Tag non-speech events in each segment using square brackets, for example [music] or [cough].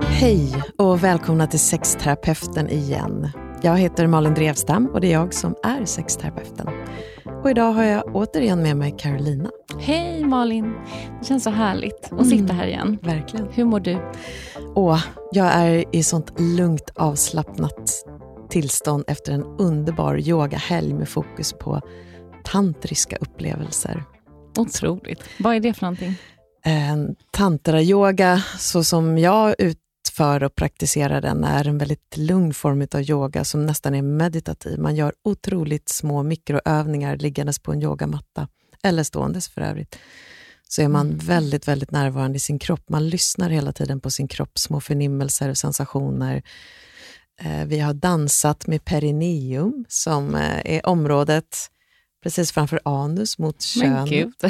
Hej och välkomna till Sexterapeuten igen. Jag heter Malin Drevstam och det är jag som är sexterapeuten. Och idag har jag återigen med mig Carolina. Hej Malin! Det känns så härligt att sitta här igen. Verkligen. Hur mår du? Åh, jag är i sånt lugnt avslappnat tillstånd efter en underbar yogahelg med fokus på tantriska upplevelser. Otroligt. Vad är det för någonting? Eh, Tantra-yoga, så som jag utför och praktiserar den, är en väldigt lugn form av yoga som nästan är meditativ. Man gör otroligt små mikroövningar liggandes på en yogamatta, eller ståendes för övrigt. Så är man väldigt, väldigt närvarande i sin kropp. Man lyssnar hela tiden på sin kropp, små förnimmelser och sensationer. Eh, Vi har dansat med perineum, som eh, är området precis framför anus mot kön. Men gud. [laughs]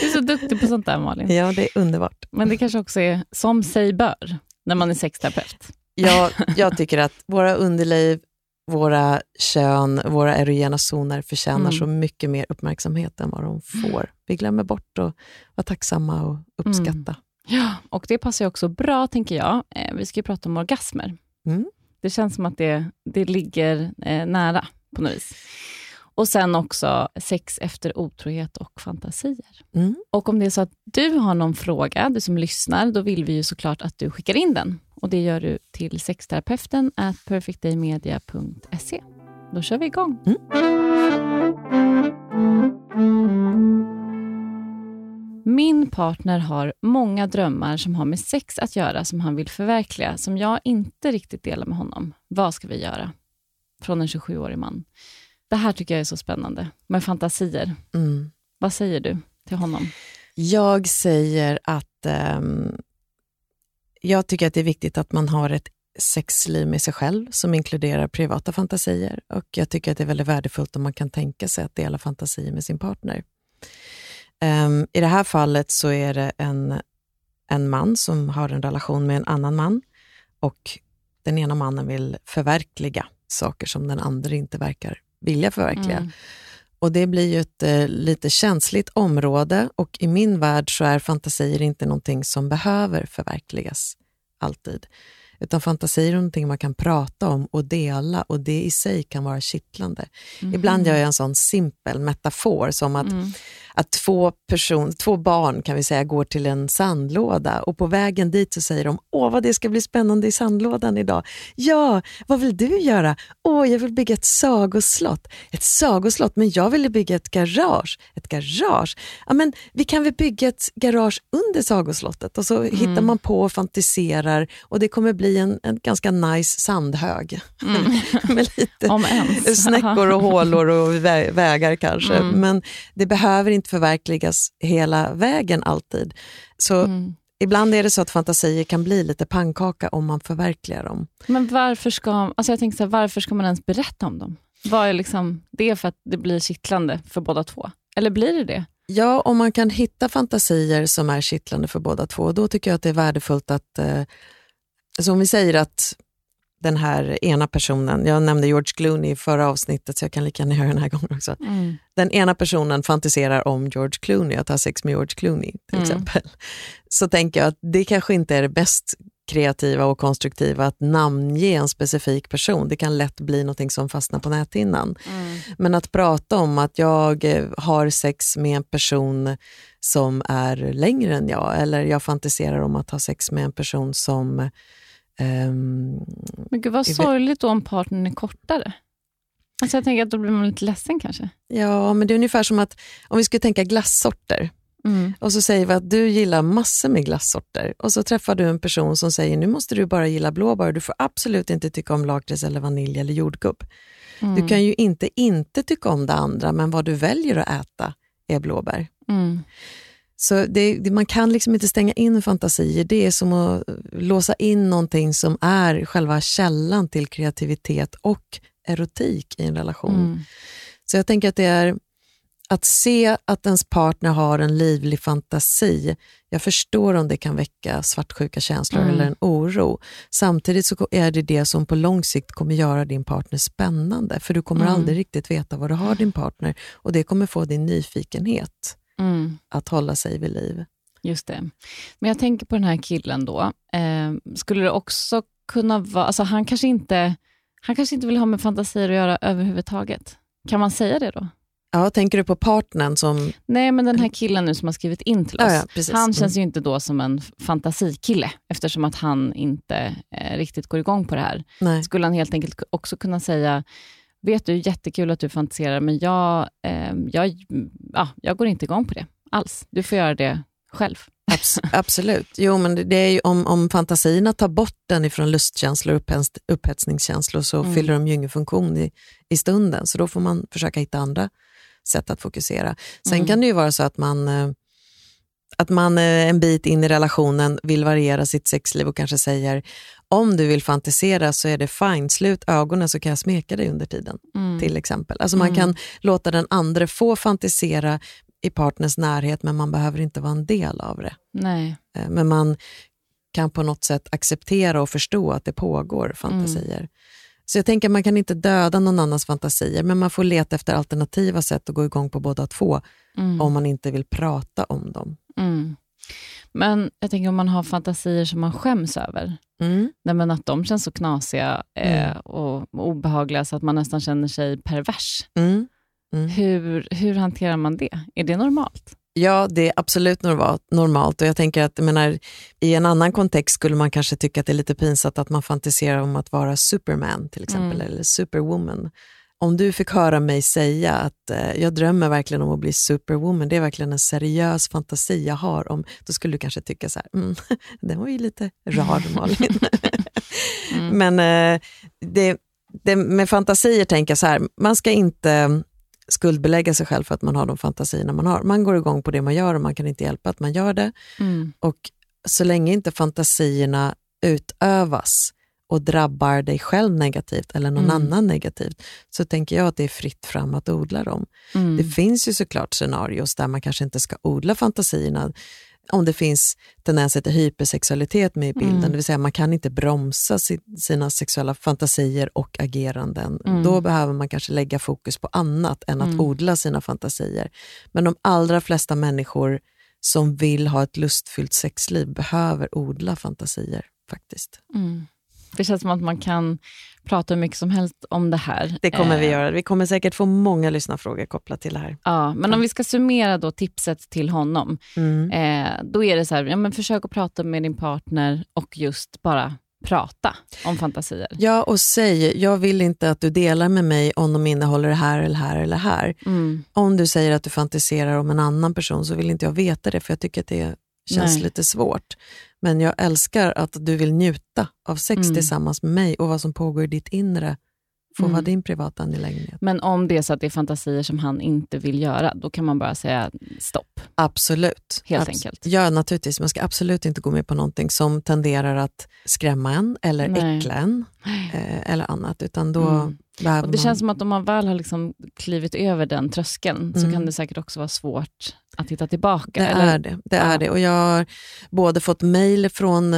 Du är så duktig på sånt där Malin. Ja, det är underbart. Men det kanske också är som sig bör när man är sexterapeut. Jag, jag tycker att våra underliv, våra kön, våra erogena zoner förtjänar Mm. så mycket mer uppmärksamhet än vad de får. Vi glömmer bort att vara tacksamma och uppskatta. Mm. Ja, och det passar också bra, tänker jag. Eh, Vi ska ju prata om orgasmer. Mm. Det känns som att det, det ligger eh, nära på något vis. Och sen också sex efter otrohet och fantasier. Mm. Och om det är så att du har någon fråga, du som lyssnar, då vill vi ju såklart att du skickar in den. Och det gör du till sexterapeuten at perfectdaymedia.se. Då kör vi igång. Min partner har många drömmar som har med sex att göra, som han vill förverkliga, som jag inte riktigt delar med honom. Vad ska vi göra? Från en 27-årig man. Det här tycker jag är så spännande, med fantasier. Mm. Vad säger du till honom? Jag säger att ehm, jag tycker att det är viktigt att man har ett sexliv med sig själv som inkluderar privata fantasier och jag tycker att det är väldigt värdefullt om man kan tänka sig att dela fantasier med sin partner. Ehm, I det här fallet så är det en, en man som har en relation med en annan man och den ena mannen vill förverkliga saker som den andra inte verkar vilja förverkliga. Mm. Och det blir ju ett eh, lite känsligt område och i min värld så är fantasier inte någonting som behöver förverkligas alltid. Utan fantasier är någonting man kan prata om och dela och det i sig kan vara kittlande. Ibland gör jag en sån simpel metafor som att, Mm. att två, person, två barn kan vi säga går till en sandlåda och på vägen dit så säger de Åh vad det ska bli spännande i sandlådan idag. Ja, vad vill du göra? Åh, jag vill bygga ett sagoslott. Ett sagoslott, men jag vill bygga ett garage. Ett garage? Ja, men vi kan väl bygga ett garage under sagoslottet och så hittar man på och fantiserar och det kommer bli en, en ganska nice sandhög. [laughs] Med lite snäckor och hålor och [laughs] vä- vägar kanske. Mm. Men det behöver inte förverkligas hela vägen alltid. Så Mm. ibland är det så att fantasier kan bli lite pannkaka om man förverkligar dem. Men varför ska, alltså jag tänker så här, varför ska man ens berätta om dem? Vad är liksom, det är för att det blir kittlande för båda två? Eller blir det det? Ja, om man kan hitta fantasier som är kittlande för båda två, då tycker jag att det är värdefullt att, eh, alltså om vi säger att den här ena personen, jag nämnde George Clooney i förra avsnittet så jag kan lika gärna göra den här gången också. Den ena personen fantiserar om George Clooney, att ha sex med George Clooney till Mm. exempel. Så tänker jag att det kanske inte är det bäst kreativa och konstruktiva att namnge en specifik person. Det kan lätt bli något som fastnar på näthinnan. Men att prata om att jag eh, har sex med en person som är längre än jag eller jag fantiserar om att ha sex med en person som ehm, Men gud vad sorgligt då om partnern är kortare. Alltså jag tänker att då blir man lite ledsen kanske. Ja, men det är ungefär som att om vi skulle tänka glassorter Mm. och så säger vi att du gillar massor med glassorter och så träffar du en person som säger nu måste du bara gilla blåbär, du får absolut inte tycka om lakrits eller vanilj eller jordgubb. Mm. Du kan ju inte inte tycka om det andra, men vad du väljer att äta är blåbär. Mm. Så det, det, man kan liksom inte stänga in fantasier. Det är som att låsa in någonting som är själva källan till kreativitet och erotik i en relation. Mm. Så jag tänker att det är att se att ens partner har en livlig fantasi. Jag förstår om det kan väcka svartsjuka känslor Mm. eller en oro. Samtidigt så är det det som på lång sikt kommer göra din partner spännande. För du kommer Mm. aldrig riktigt veta vad du har din partner och det kommer få din nyfikenhet Mm. att hålla sig vid liv. Just det. Men jag tänker på den här killen då. Eh, skulle det också kunna vara, alltså han kanske inte, han kanske inte vill ha med fantasier att göra överhuvudtaget. Kan man säga det då? Ja, tänker du på partnern som... Nej, men den här killen nu som har skrivit in till oss, Ja, ja, han känns Mm. ju inte då som en fantasikille, eftersom att han inte eh, riktigt går igång på det här. Nej. Skulle han helt enkelt också kunna säga, vet du, jättekul att du fantiserar, men jag, eh, jag, ja, jag går inte igång på det alls. Du får göra det själv. Abs- absolut. Jo, men det- är ju om, om fantasierna tar bort den ifrån lustkänslor och upphets- upphetsningskänslor så Mm. fyller de ju ingen funktion i, i stunden. Så då får man försöka hitta andra sätt att fokusera. Sen Mm. kan det ju vara så att man, eh, att man eh, en bit in i relationen vill variera sitt sexliv och kanske säger om du vill fantisera så är det fine, slut ögonen så kan jag smeka dig under tiden Mm. till exempel. Alltså man Mm. kan låta den andra få fantisera i partners närhet men man behöver inte vara en del av det. Nej. Eh, Men man kan på något sätt acceptera och förstå att det pågår fantasier. Så jag tänker att man kan inte döda någon annans fantasier men man får leta efter alternativa sätt att gå igång på båda två Mm. om man inte vill prata om dem. Men jag tänker om man har fantasier som man skäms över, Mm. Men att de känns så knasiga eh, Mm. och obehagliga så att man nästan känner sig pervers. Mm. Mm. Hur, hur hanterar man det? Är det normalt? Ja, det är absolut norma- normalt och jag tänker att jag menar, i en annan kontext skulle man kanske tycka att det är lite pinsamt att man fantiserar om att vara Superman till exempel, Mm. eller Superwoman. Om du fick höra mig säga att eh, jag drömmer verkligen om att bli Superwoman, det är verkligen en seriös fantasi jag har, om, då skulle du kanske tycka så här, mm, [laughs] den var ju lite rar Malin. [laughs] Mm. Men eh, det, det, med fantasier tänker jag så här, man ska inte skuldbelägga sig själv för att man har de fantasierna man har. Man går igång på det man gör och man kan inte hjälpa att man gör det. Mm. Och så länge inte fantasierna utövas och drabbar dig själv negativt eller någon Mm. annan negativt, så tänker jag att det är fritt fram att odla dem. Mm. Det finns ju såklart scenarios där man kanske inte ska odla fantasierna, om det finns tendenser till hypersexualitet med i bilden, Mm. det vill säga man kan inte bromsa si- sina sexuella fantasier och ageranden. Mm. Då behöver man kanske lägga fokus på annat än att Mm. odla sina fantasier. Men de allra flesta människor som vill ha ett lustfyllt sexliv behöver odla fantasier faktiskt. Mm. Det känns som att man kan prata hur mycket som helst om det här. Det kommer vi Eh, göra. Vi kommer säkert få många lyssnarfrågor kopplat till det här. Ja, men om vi ska summera då tipset till honom, Mm. eh, då är det så här, ja, men försök att prata med din partner och just bara prata om fantasier. Ja, och säg, jag vill inte att du delar med mig om de innehåller det här eller här eller här. Mm. Om du säger att du fantiserar om en annan person så vill inte jag veta det för jag tycker att det känns Nej. lite svårt. Men jag älskar att du vill njuta av sex Mm. tillsammans med mig och vad som pågår i ditt inre får Mm. vara din privata angelägenhet. Men om det är så att det är fantasier som han inte vill göra, då kan man bara säga stopp. Absolut. Helt Abs- enkelt. Ja, naturligtvis. Man ska absolut inte gå med på någonting som tenderar att skrämma en eller Nej. äckla en eh, eller annat. Utan då Mm. Behöver Och det känns som att om man väl har liksom klivit över den tröskeln, så Mm. kan det säkert också vara svårt att hitta tillbaka. Det eller? är det. det, Ja. är det. Och jag har både fått mejl från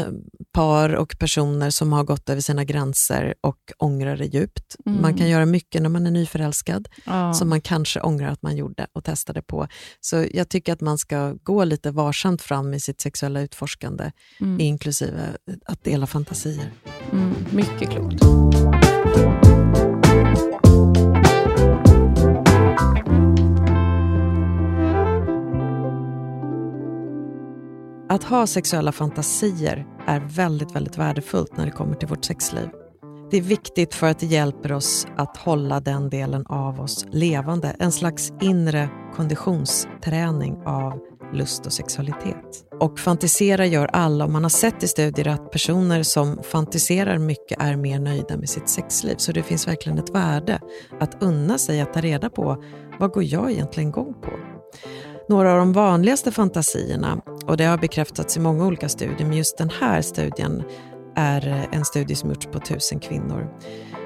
par och personer som har gått över sina gränser och ångrar det djupt. Mm. Man kan göra mycket när man är nyförälskad Ja. som man kanske ångrar att man gjorde och testade på. Så jag tycker att man ska gå lite varsamt fram i sitt sexuella utforskande, mm. inklusive att dela fantasier. Mm. Mycket klokt. Att ha sexuella fantasier är väldigt, väldigt värdefullt när det kommer till vårt sexliv. Det är viktigt för att det hjälper oss att hålla den delen av oss levande. En slags inre konditionsträning av lust och sexualitet. Och fantisera gör alla och man har sett i studier att personer som fantiserar mycket är mer nöjda med sitt sexliv. Så det finns verkligen ett värde att unna sig att ta reda på vad går jag egentligen igång på? Några av de vanligaste fantasierna, och det har bekräftats i många olika studier, men just den här studien är en studie som gjorts på tusen kvinnor.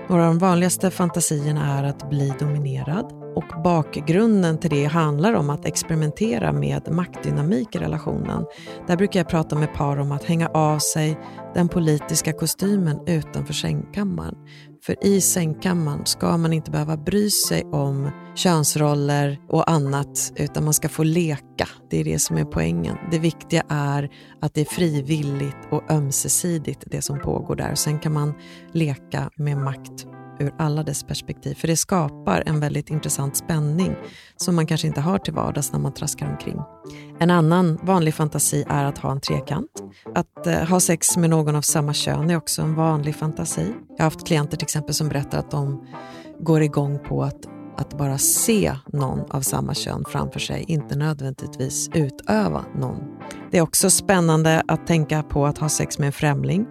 Några av de vanligaste fantasierna är att bli dominerad, och bakgrunden till det handlar om att experimentera med maktdynamik i relationen. Där brukar jag prata med par om att hänga av sig den politiska kostymen utanför sängkammaren. För i sängkammaren ska man inte behöva bry sig om könsroller och annat, utan man ska få leka. Det är det som är poängen. Det viktiga är att det är frivilligt och ömsesidigt det som pågår där. Sen kan man leka med makt ur alla dess perspektiv. För det skapar en väldigt intressant spänning som man kanske inte har till vardags när man traskar omkring. En annan vanlig fantasi är att ha en trekant. Att eh, ha sex med någon av samma kön är också en vanlig fantasi. Jag har haft klienter till exempel som berättar att de går igång på att att bara se någon av samma kön framför sig, inte nödvändigtvis utöva någon. Det är också spännande att tänka på att ha sex med en främling.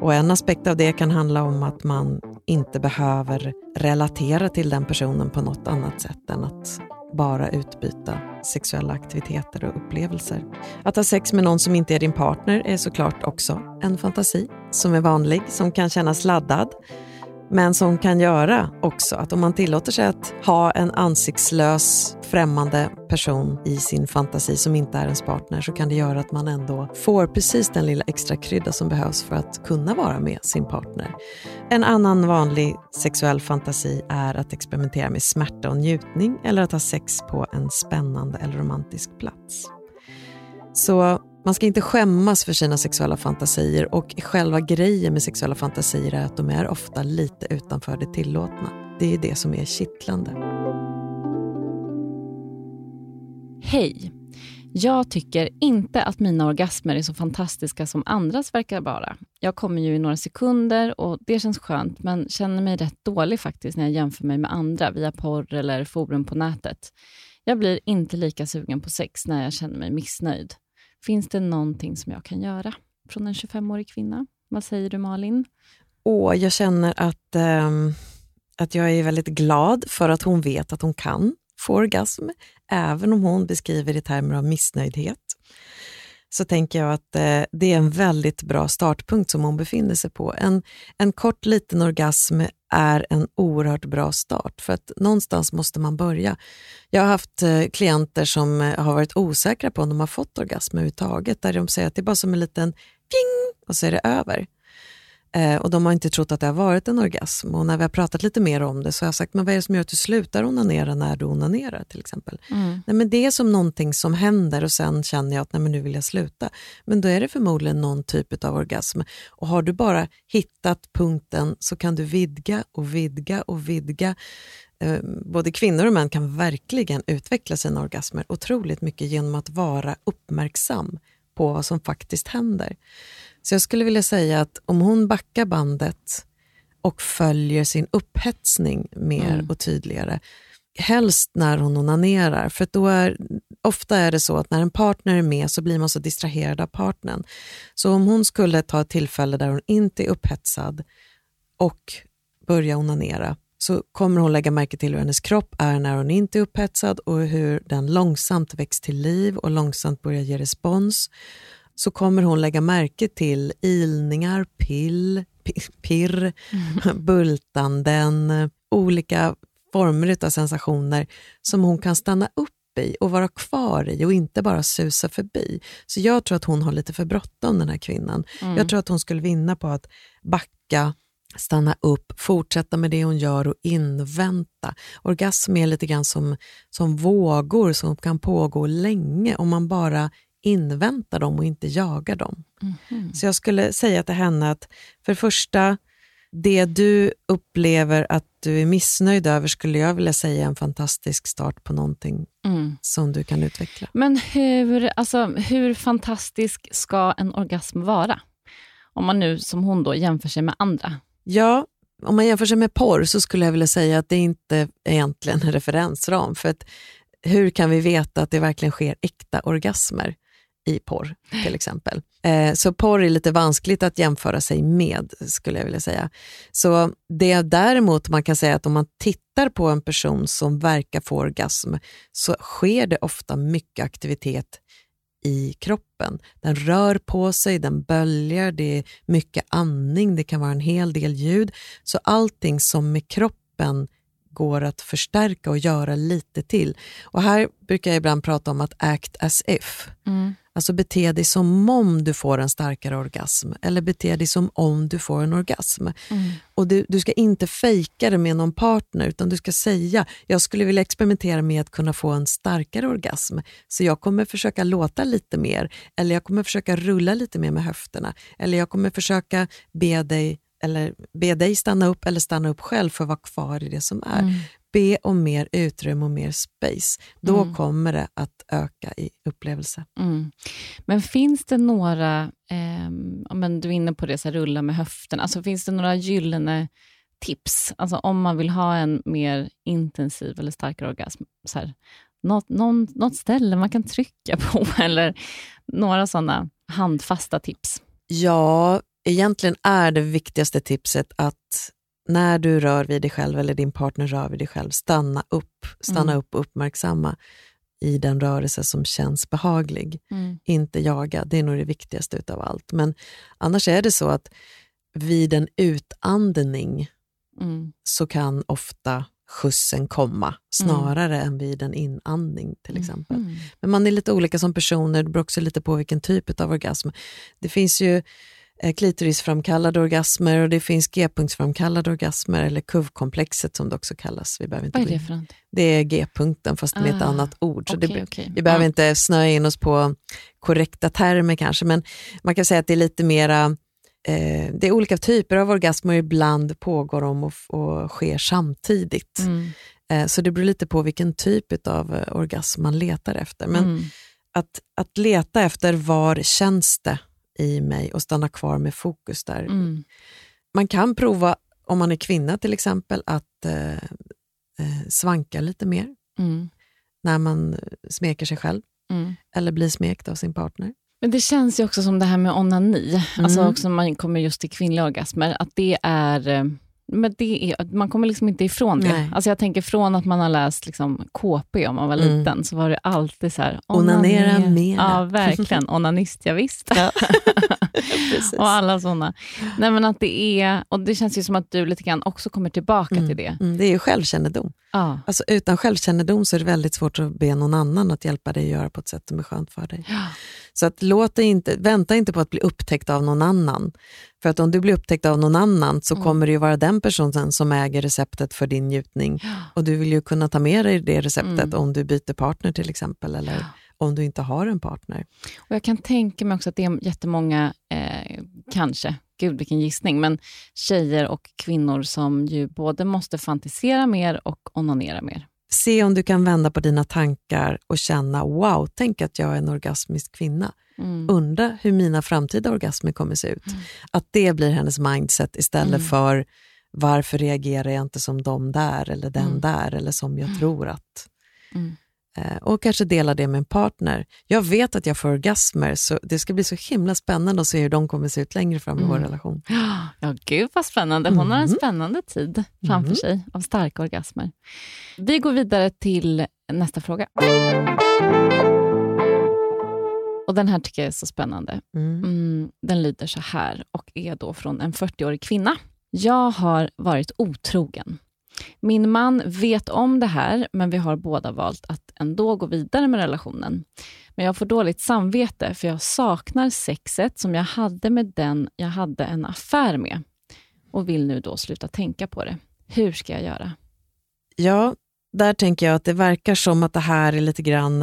Och en aspekt av det kan handla om att man inte behöver relatera till den personen på något annat sätt än att bara utbyta sexuella aktiviteter och upplevelser. Att ha sex med någon som inte är din partner är såklart också en fantasi som är vanlig, som kan kännas laddad men som kan göra också att om man tillåter sig att ha en ansiktslös främmande person i sin fantasi som inte är ens partner så kan det göra att man ändå får precis den lilla extra krydda som behövs för att kunna vara med sin partner. En annan vanlig sexuell fantasi är att experimentera med smärta och njutning eller att ha sex på en spännande eller romantisk plats. Så man ska inte skämmas för sina sexuella fantasier och själva grejen med sexuella fantasier är att de är ofta lite utanför det tillåtna. Det är det som är kittlande. Hej! Jag tycker inte att mina orgasmer är så fantastiska som andras verkar vara. Jag kommer ju i några sekunder och det känns skönt, men känner mig rätt dålig faktiskt när jag jämför mig med andra via porr eller forum på nätet. Jag blir inte lika sugen på sex när jag känner mig missnöjd. Finns det någonting som jag kan göra från en 25-årig kvinna? Vad säger du Malin? Åh, jag känner att, ähm, att jag är väldigt glad för att hon vet att hon kan få orgasm, även om hon beskriver i termer av missnöjdhet. Så tänker jag att eh, det är en väldigt bra startpunkt som hon befinner sig på. En, en kort liten orgasm är en oerhört bra start, för att någonstans måste man börja. Jag har haft eh, klienter som eh, har varit osäkra på om de har fått orgasm överhuvudtaget, där de säger att det är bara som en liten ping och så är det över. Eh, och de har inte trott att det har varit en orgasm. Och när vi har pratat lite mer om det så har jag sagt, men vad är det som gör att du slutar onanera när du onanerar till exempel? Mm. Nej, men det är som någonting som händer och sen känner jag att nej, men nu vill jag sluta. Men då är det förmodligen någon typ av orgasm. Och har du bara hittat punkten så kan du vidga och vidga och vidga. Eh, både kvinnor och män kan verkligen utveckla sina orgasmer otroligt mycket genom att vara uppmärksam på vad som faktiskt händer. Så jag skulle vilja säga att om hon backar bandet och följer sin upphetsning mer mm. och tydligare, helst när hon onanerar, för då är, ofta är det så att när en partner är med så blir man så distraherad av partnern. Så om hon skulle ta ett tillfälle där hon inte är upphetsad och börja onanera, så kommer hon lägga märke till hur hennes kropp är när hon inte är upphetsad och hur den långsamt väcks till liv och långsamt börjar ge respons så kommer hon lägga märke till ilningar, pill, pirr, mm. [laughs] bultanden, olika former av sensationer som hon kan stanna upp i och vara kvar i och inte bara susa förbi. Så jag tror att hon har lite för bråttom den här kvinnan. Mm. Jag tror att hon skulle vinna på att backa, stanna upp, fortsätta med det hon gör och invänta. Orgasm är lite grann som, som vågor som kan pågå länge om man bara invänta dem och inte jaga dem. Mm. Så jag skulle säga till henne att för det första, det du upplever att du är missnöjd över skulle jag vilja säga är en fantastisk start på någonting mm. som du kan utveckla. Men hur, alltså, hur fantastisk ska en orgasm vara? Om man nu som hon då jämför sig med andra. Ja, om man jämför sig med porr så skulle jag vilja säga att det inte är egentligen en referensram. För att hur kan vi veta att det verkligen sker äkta orgasmer? I porr till exempel. Eh, så porr är lite vanskligt att jämföra sig med skulle jag vilja säga. Så det däremot man kan säga att om man tittar på en person som verkar få orgasm så sker det ofta mycket aktivitet i kroppen. Den rör på sig, den böljar, det är mycket andning, det kan vara en hel del ljud. Så allting som med kroppen går att förstärka och göra lite till. Och Här brukar jag ibland prata om att act as if. Mm. Alltså bete dig som om du får en starkare orgasm eller bete dig som om du får en orgasm. Mm. Och du, du ska inte fejka det med någon partner utan du ska säga, jag skulle vilja experimentera med att kunna få en starkare orgasm. Så jag kommer försöka låta lite mer eller jag kommer försöka rulla lite mer med höfterna. Eller jag kommer försöka be dig, eller be dig stanna upp eller stanna upp själv för att vara kvar i det som är. Mm. Be om mer utrymme och mer space. Då Mm. kommer det att öka i upplevelse. Mm. Men finns det några, ja, men du är inne på det, så här, rulla med höften, alltså finns det några gyllene tips? Alltså om man vill ha en mer intensiv eller starkare orgasm, så här, något, någon, något ställe man kan trycka [laughs] på eller några sådana handfasta tips? Ja, egentligen är det viktigaste tipset att när du rör vid dig själv eller din partner rör vid dig själv, stanna upp, stanna Mm. upp och uppmärksamma i den rörelse som känns behaglig. Mm. Inte jaga, det är nog det viktigaste utav allt. Men annars är det så att vid en utandning Mm. så kan ofta skjutsen komma snarare än vid en inandning till exempel. Mm. Men man är lite olika som personer, det beror också lite på vilken typ av orgasm. Det finns ju klitorisframkallade orgasmer och det finns g-punktsframkallade orgasmer eller kuvkomplexet som det också kallas. Vi behöver inte Vad är det för något? det är g-punkten fast med ett Ah, annat ord. Så Okej, det, okej. vi behöver Ja. inte snöa in oss på korrekta termer kanske, men man kan säga att det är lite mera eh, det är olika typer av orgasmer och ibland pågår de och, och sker samtidigt. Mm. Eh, så det beror lite på vilken typ av eh, orgasm man letar efter. Men Mm. att, att leta efter var känns det i mig och stanna kvar med fokus där. Mm. Man kan prova, om man är kvinna till exempel, att eh, eh, svanka lite mer Mm. när man smeker sig själv Mm. eller blir smekt av sin partner. Men det känns ju också som det här med onani, alltså Mm. också när man kommer just till kvinnliga orgasmer, att det är eh, men det är, man kommer liksom inte ifrån det. Nej. Alltså jag tänker från att man har läst liksom KP om man var Mm. liten, så var det alltid så här... Onanera onaner- mera. Ja, verkligen. [laughs] Onanist, ja, visst. Ja. [laughs] Och alla sådana. Nej, men att det är, och det känns ju som att du lite grann också kommer tillbaka till det. Mm, det är ju självkännedom. Ja. Alltså, utan självkännedom så är det väldigt svårt att be någon annan att hjälpa dig att göra på ett sätt som är skönt för dig. Ja. Så att låt inte, vänta inte på att bli upptäckt av någon annan. För att om du blir upptäckt av någon annan så Mm. kommer det ju vara den personen som äger receptet för din njutning. Och du vill ju kunna ta med dig det receptet Mm. om du byter partner till exempel, eller om du inte har en partner. Och Jag kan tänka mig också att det är jättemånga, eh, kanske, gud vilken gissning, men tjejer och kvinnor som ju både måste fantisera mer och onanera mer. Se om du kan vända på dina tankar och känna, wow, tänk att jag är en orgasmisk kvinna. Mm. Undra hur mina framtida orgasmer kommer se ut. Mm. Att det blir hennes mindset istället Mm. för varför reagerar jag inte som de där eller den Mm. där eller som jag tror att. Mm. Eh, och kanske dela det med en partner. Jag vet att jag får orgasmer så det ska bli så himla spännande att se hur de kommer se ut längre fram i vår Mm. relation. [gasps] Ja, gud vad spännande. Hon har en Mhm. spännande tid framför Mhm. sig av starka orgasmer. Vi går vidare till nästa fråga. Och Den här tycker jag är så spännande. Mm. Mm, den lyder så här och är då från en 40-årig kvinna. Jag har varit otrogen. Min man vet om det här, men vi har båda valt att ändå gå vidare med relationen. Men jag får dåligt samvete för jag saknar sexet som jag hade med den jag hade en affär med och vill nu då sluta tänka på det. Hur ska jag göra? Ja, där tänker jag att det verkar som att det här är lite grann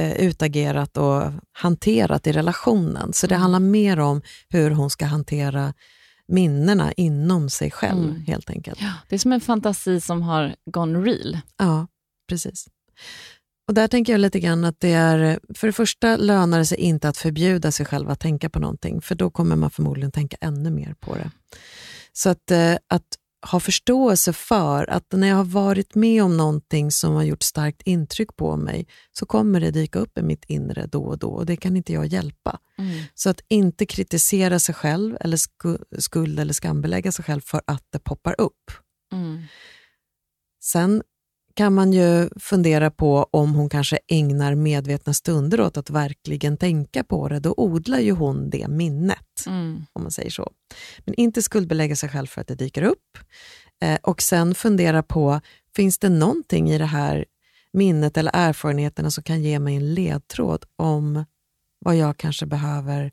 eh, utagerat och hanterat i relationen. Så det Mm. handlar mer om hur hon ska hantera minnena inom sig själv Mm. helt enkelt. Det är som en fantasi som har gone real. Ja, precis. Och där tänker jag lite grann att det är, för det första lönar det sig inte att förbjuda sig själv att tänka på någonting, för då kommer man förmodligen tänka ännu mer på det. Så att, eh, att ha förståelse för att när jag har varit med om någonting som har gjort starkt intryck på mig, så kommer det dyka upp i mitt inre då och då och det kan inte jag hjälpa. Så att inte kritisera sig själv eller sku- skuld eller skambelägga sig själv för att det poppar upp. Mm. Sen kan man ju fundera på om hon kanske ägnar medvetna stunder åt att verkligen tänka på det. Då odlar ju hon det minnet, Mm. om man säger så. Men inte skuldbelägga sig själv för att det dyker upp. Eh, och sen fundera på, Finns det någonting i det här minnet eller erfarenheterna som kan ge mig en ledtråd om vad jag kanske behöver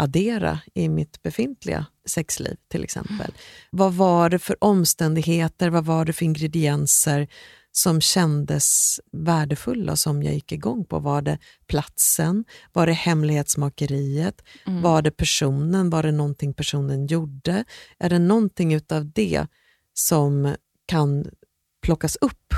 addera i mitt befintliga sexliv till exempel. Mm. Vad var det för omständigheter, vad var det för ingredienser som kändes värdefulla som jag gick igång på? Var det platsen? Var det hemlighetsmakeriet? Mm. Var det personen? Var det någonting personen gjorde? Är det någonting utav det som kan plockas upp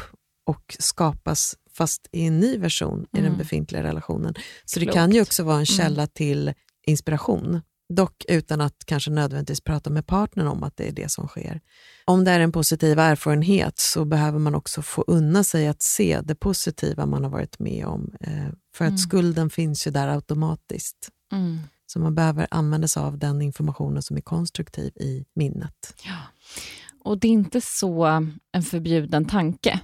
och skapas fast i en ny version mm. i den mm. befintliga relationen. Så Klokt. det kan ju också vara en mm. källa mm. till inspiration. Dock utan att kanske nödvändigtvis prata med partnern om att det är det som sker. Om det är en positiv erfarenhet så behöver man också få unna sig att se det positiva man har varit med om. Eh, för att mm. skulden finns ju där automatiskt. Mm. Så man behöver använda sig av den informationen som är konstruktiv i minnet. Ja. Och det är inte så en förbjuden tanke,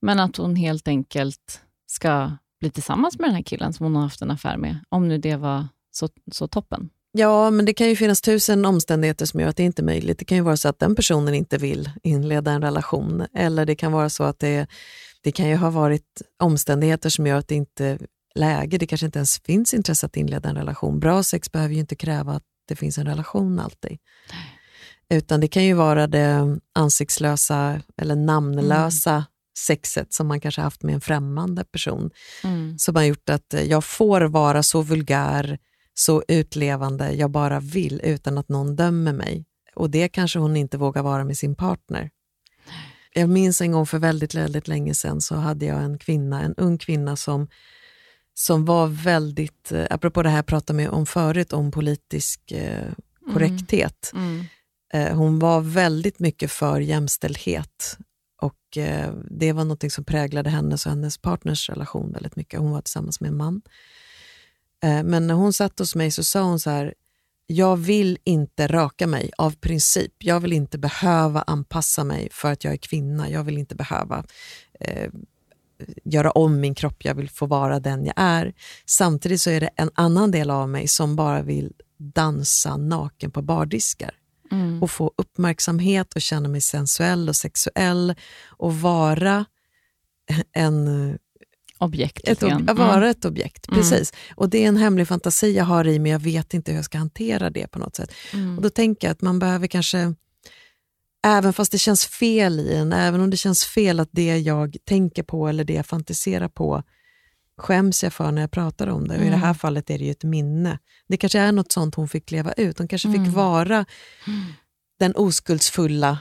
men att hon helt enkelt ska bli tillsammans med den här killen som hon har haft en affär med, om nu det var så, så toppen. Ja, men det kan ju finnas tusen omständigheter som gör att det inte är möjligt. Det kan ju vara så att den personen inte vill inleda en relation. Eller det kan vara så att det, det kan ju ha varit omständigheter som gör att det inte är läge. Det kanske inte ens finns intresse att inleda en relation. Bra sex behöver ju inte kräva att det finns en relation alltid. Utan det kan ju vara det ansiktslösa eller namnlösa mm. sexet som man kanske haft med en främmande person. Mm. Som har gjort att jag får vara så vulgär, så utlevande jag bara vill utan att någon dömer mig. Och det kanske hon inte vågar vara med sin partner. Jag minns en gång för väldigt, väldigt länge sedan så hade jag en kvinna, en ung kvinna som, som var väldigt, eh, apropå det här jag pratade om förut, om politisk eh, korrekthet. Mm. Mm. Hon var väldigt mycket för jämställdhet och eh, det var något som präglade hennes och hennes partners relation väldigt mycket. Hon var tillsammans med en man. Eh, men när hon satt hos mig så sa hon så här, jag vill inte raka mig av princip. Jag vill inte behöva anpassa mig för att jag är kvinna. Jag vill inte behöva eh, göra om min kropp. Jag vill få vara den jag är. Samtidigt så är det en annan del av mig som bara vill dansa naken på bardiskar mm. och få uppmärksamhet och känna mig sensuell och sexuell och vara en objekt. Ett, ob vara mm. ett objekt, mm. precis. Och det är en hemlig fantasi jag har i mig, jag vet inte hur jag ska hantera det på något sätt. Mm. Och Då tänker jag att man behöver kanske, även fast det känns fel i en, även om det känns fel att det jag tänker på eller det jag fantiserar på skäms jag för när jag pratar om det. Och I det här mm. fallet är det ju ett minne. Det kanske är något sånt hon fick leva ut. Hon kanske fick mm. vara den oskuldsfulla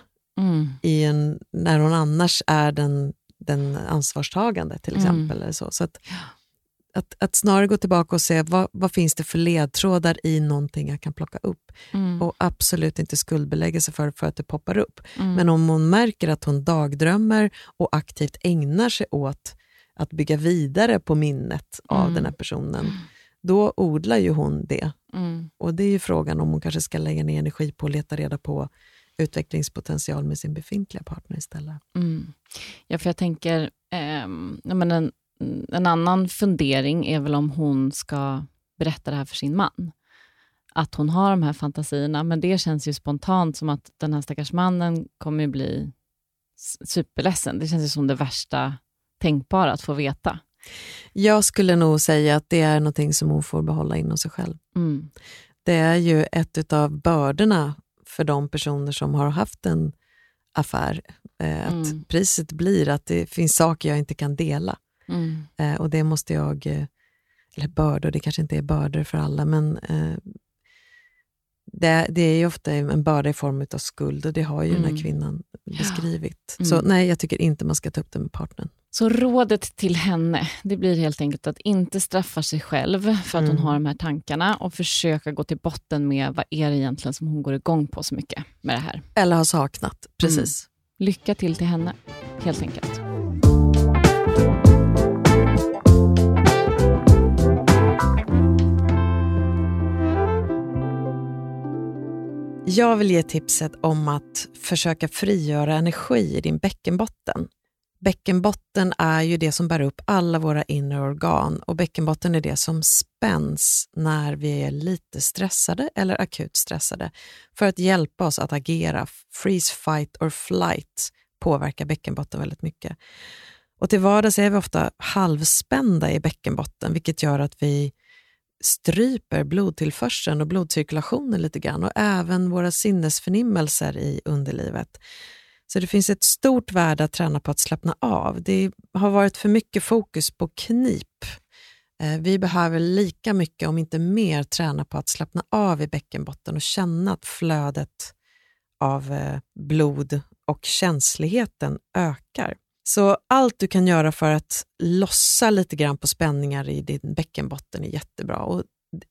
i en, när hon annars är den den ansvarstagande till mm. exempel. Mm. Eller så. så att, att, att, snarare gå tillbaka och se vad, vad finns det för ledtrådar i någonting jag kan plocka upp. Mm. Och absolut inte skuldbelägga sig för, för att det poppar upp. Mm. Men om hon märker att hon dagdrömmer och aktivt ägnar sig åt att bygga vidare på minnet av mm. den här personen, då odlar ju hon det. Mm. Och det är ju frågan om hon kanske ska lägga ner energi på att leta reda på utvecklingspotential med sin befintliga partner istället. Mm. Ja, för jag tänker, eh, men en, en annan fundering är väl om hon ska berätta det här för sin man. Att hon har de här fantasierna, men det känns ju spontant som att den här stackars mannen kommer bli superledsen. Det känns ju som det värsta tänkbara att få veta. Jag skulle nog säga att det är någonting som hon får behålla inom sig själv. Mm. Det är ju ett av bördorna för de personer som har haft en affär. Eh, att mm. priset blir att det finns saker jag inte kan dela. Mm. Eh, och det måste jag, eh, eller bördor, det kanske inte är bördor för alla, men eh, det, det, är ju ofta en börda i form av skuld och det har ju mm. den här mm. kvinnan beskrivit. Så mm. nej, jag tycker inte man ska ta upp det med partnern. Så rådet till henne, det blir helt enkelt att inte straffa sig själv för att mm. hon har de här tankarna och försöka gå till botten med vad är det egentligen som hon går igång på så mycket med det här. Eller har saknat, precis. Mm. Lycka till till henne, helt enkelt. Jag vill ge tipset om att försöka frigöra energi i din bäckenbotten. Bäckenbotten är ju det som bär upp alla våra inre organ och bäckenbotten är det som spänns när vi är lite stressade eller akut stressade för att hjälpa oss att agera freeze, fight or flight påverkar bäckenbotten väldigt mycket. Och till vardags är vi ofta halvspända i bäckenbotten, vilket gör att vi stryper blodtillförseln och blodcirkulationen lite grann och även våra sinnesförnimmelser i underlivet. Så det finns ett stort värde att träna på att slappna av. Det har varit för mycket fokus på knip. Eh, vi behöver lika mycket, om inte mer, träna på att slappna av i bäckenbotten och känna att flödet av eh, blod och känsligheten ökar. Så allt du kan göra för att lossa lite grann på spänningar i din bäckenbotten är jättebra. Och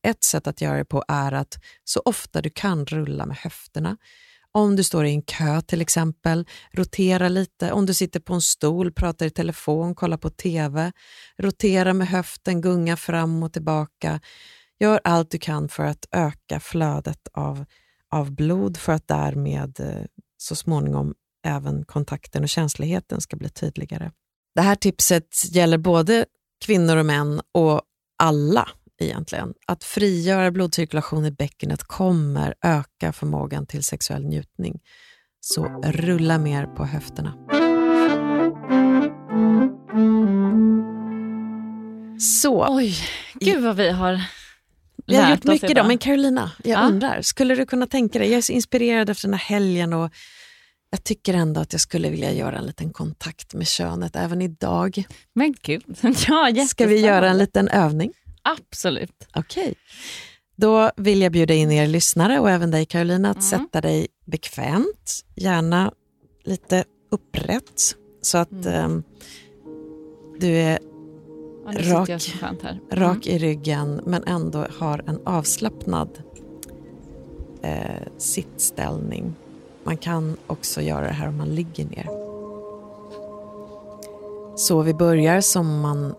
ett sätt att göra det på är att så ofta du kan rulla med höfterna. Om du står i en kö till exempel, rotera lite. Om du sitter på en stol, pratar i telefon, kollar på TV, rotera med höften, gunga fram och tillbaka. Gör allt du kan för att öka flödet av, av blod för att därmed eh, så småningom även kontakten och känsligheten ska bli tydligare. Det här tipset gäller både kvinnor och män och alla egentligen. Att frigöra blodcirkulation i bäckenet kommer öka förmågan till sexuell njutning. Så rulla mer på höfterna. Så. Oj, gud vad vi har vi har gjort mycket idag. Men Carolina, jag ja. undrar, skulle du kunna tänka dig, jag är så inspirerad efter den här helgen och jag tycker ändå att jag skulle vilja göra en liten kontakt med könet även idag. Men gud, [laughs] ja, Ska vi göra en liten övning? Absolut. Okej. Okay. Då vill jag bjuda in er lyssnare och även dig Carolina att mm. sätta dig bekvämt, gärna lite upprätt så att mm. um, du är ja, rak, mm. rak i ryggen men ändå har en avslappnad eh, sittställning. Man kan också göra det här om man ligger ner. Så vi börjar som man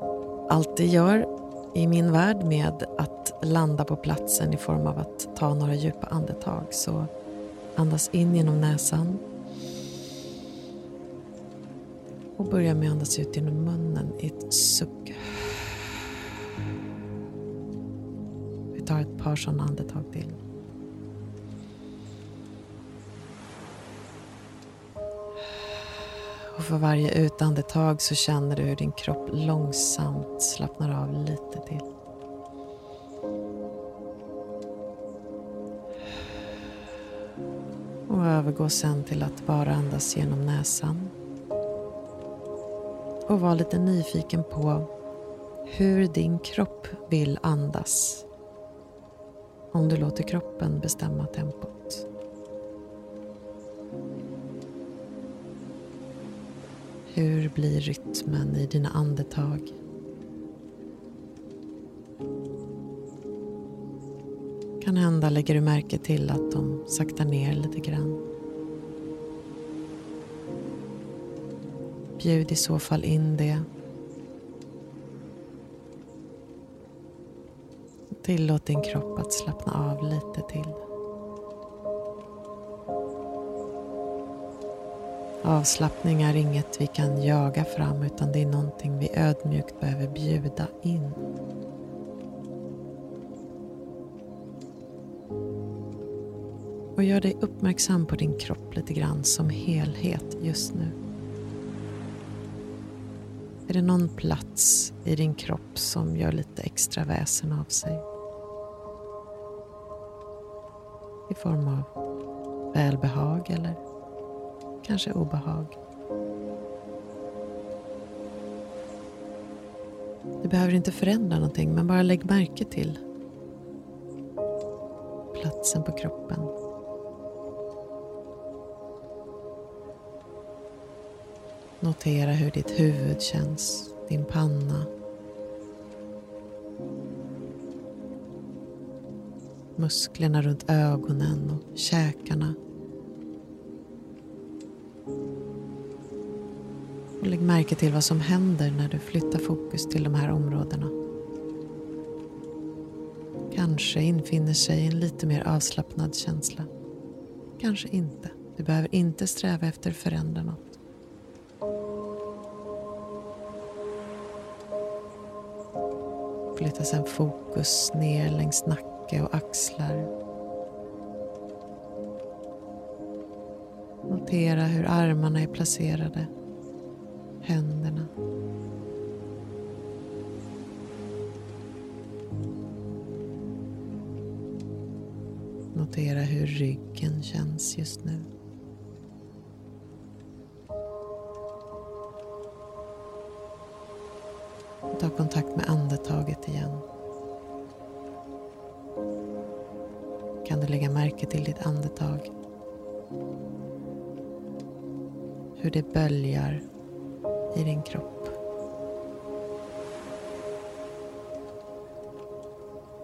alltid gör i min värld med att landa på platsen i form av att ta några djupa andetag. Så andas in genom näsan. Och börja med att andas ut genom munnen i ett suck. Vi tar ett par sådana andetag till. Och för varje utandetag så känner du hur din kropp långsamt slappnar av lite till. Och övergå sen till att bara andas genom näsan. Och var lite nyfiken på hur din kropp vill andas. Om du låter kroppen bestämma tempot. Hur blir rytmen i dina andetag? Kan hända lägger du märke till att de saktar ner lite grann. Bjud i så fall in det. Tillåt din kropp att slappna av lite till. Avslappning är inget vi kan jaga fram utan det är någonting vi ödmjukt behöver bjuda in. Och gör dig uppmärksam på din kropp lite grann som helhet just nu. Är det någon plats i din kropp som gör lite extra väsen av sig? I form av välbehag eller kanske obehag. Du behöver inte förändra någonting, men bara lägg märke till platsen på kroppen. Notera hur ditt huvud känns, din panna. Musklerna runt ögonen och käkarna. Och lägg märke till vad som händer när du flyttar fokus till de här områdena. Kanske infinner sig en lite mer avslappnad känsla. Kanske inte. Du behöver inte sträva efter att förändra något. Flytta sedan fokus ner längs nacke och axlar Notera hur armarna är placerade, händerna. Notera hur ryggen känns just nu. Ta kontakt med andetaget igen. Kan du lägga märke till ditt andetag? Hur det böljar i din kropp.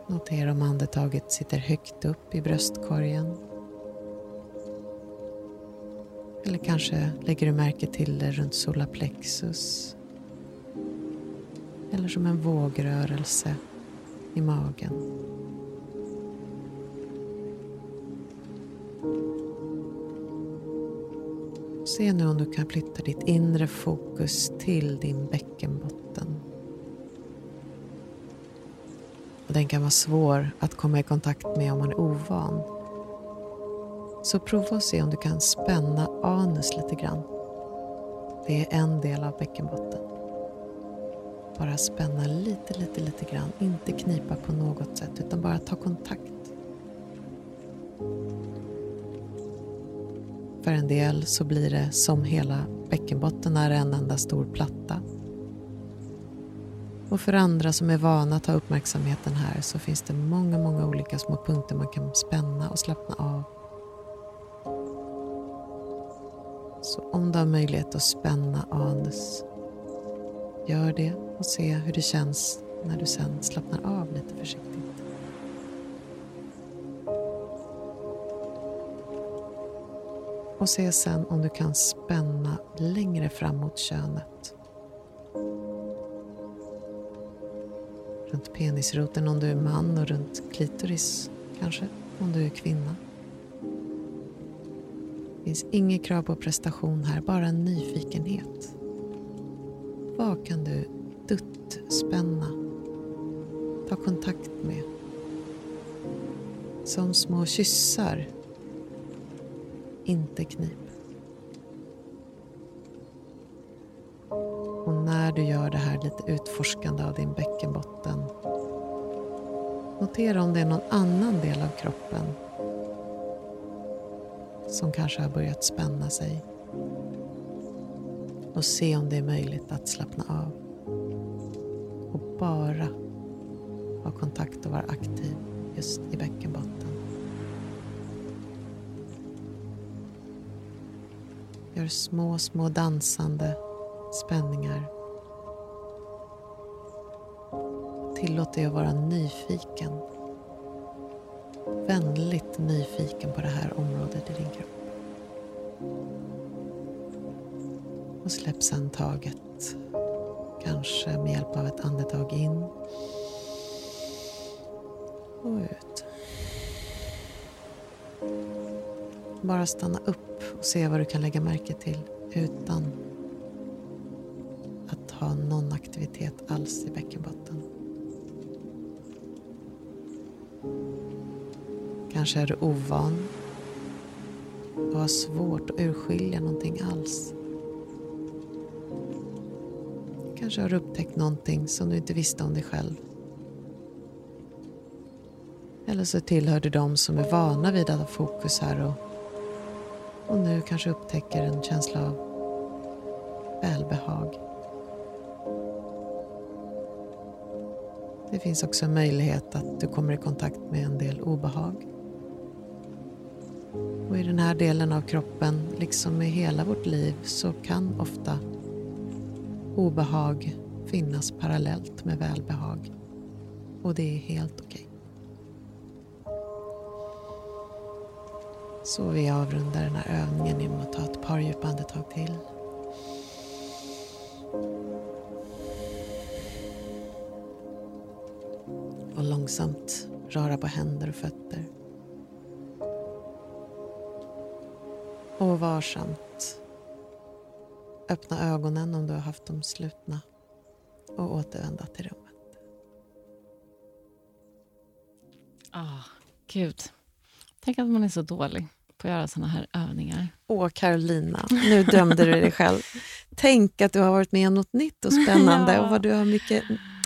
Notera om andetaget sitter högt upp i bröstkorgen. Eller kanske lägger du märke till det runt solarplexus. Eller som en vågrörelse i magen. Se nu om du kan flytta ditt inre fokus till din bäckenbotten. Och den kan vara svår att komma i kontakt med om man är ovan. Så prova att se om du kan spänna anus lite grann. Det är en del av bäckenbotten. Bara spänna lite, lite, lite grann. Inte knipa på något sätt utan bara ta kontakt. För en del så blir det som hela bäckenbotten är en enda stor platta. Och för andra som är vana att ha uppmärksamheten här så finns det många, många olika små punkter man kan spänna och slappna av. Så om du har möjlighet att spänna anus, gör det och se hur det känns när du sen slappnar av lite försiktigt. Och se sen om du kan spänna längre fram mot könet. Runt penisroten om du är man och runt klitoris kanske om du är kvinna. Det finns inget krav på prestation här, bara en nyfikenhet. Vad kan du dutt-spänna? Ta kontakt med? Som små kyssar inte knip. Och när du gör det här lite utforskande av din bäckenbotten notera om det är någon annan del av kroppen som kanske har börjat spänna sig och se om det är möjligt att slappna av och bara ha kontakt och vara aktiv just i bäckenbotten. Gör små, små dansande spänningar. Tillåt dig att vara nyfiken. Vänligt nyfiken på det här området i din kropp. Och släpp sen taget. Kanske med hjälp av ett andetag in och ut. Bara stanna upp se vad du kan lägga märke till utan att ha någon aktivitet alls i bäckenbotten. Kanske är du ovan och har svårt att urskilja någonting alls. Kanske har du upptäckt någonting som du inte visste om dig själv. Eller så tillhör du de som är vana vid att ha fokus här och och nu kanske upptäcker en känsla av välbehag. Det finns också en möjlighet att du kommer i kontakt med en del obehag. Och i den här delen av kroppen, liksom i hela vårt liv, så kan ofta obehag finnas parallellt med välbehag. Och det är helt okej. Så vi avrundar den här övningen genom att ta ett par djupa andetag till. Och långsamt röra på händer och fötter. Och varsamt öppna ögonen om du har haft dem slutna och återvända till rummet. Ah, Gud. Tänk att man är så dålig på få göra såna här övningar. Åh, Carolina, nu dömde du dig själv. [laughs] Tänk att du har varit med om något nytt och spännande ja. och vad du har mycket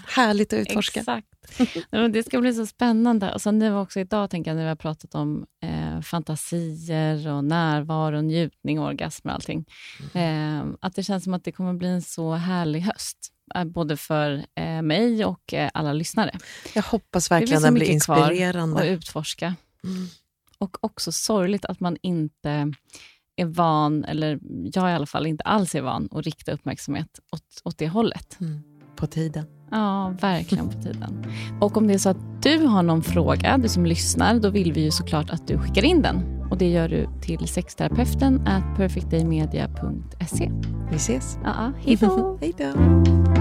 härligt att utforska. Exakt. det ska bli så spännande. Och sen nu också idag, tänker jag, när vi har pratat om eh, fantasier och närvaro, njutning, orgasmer och allting. Eh, att det känns som att det kommer bli en så härlig höst. Eh, både för eh, mig och eh, alla lyssnare. Jag hoppas verkligen den blir inspirerande. Kvar att utforska. Mm. Och också sorgligt att man inte är van, eller jag i alla fall inte alls är van, att rikta uppmärksamhet åt, åt det hållet. Mm. På tiden. Ja, verkligen på tiden. Och om det är så att du har någon fråga, du som lyssnar, då vill vi ju såklart att du skickar in den. Och Det gör du till sexterapeuten at perfectdaymedia.se. Vi ses. Ja, hej då. [laughs] hej då.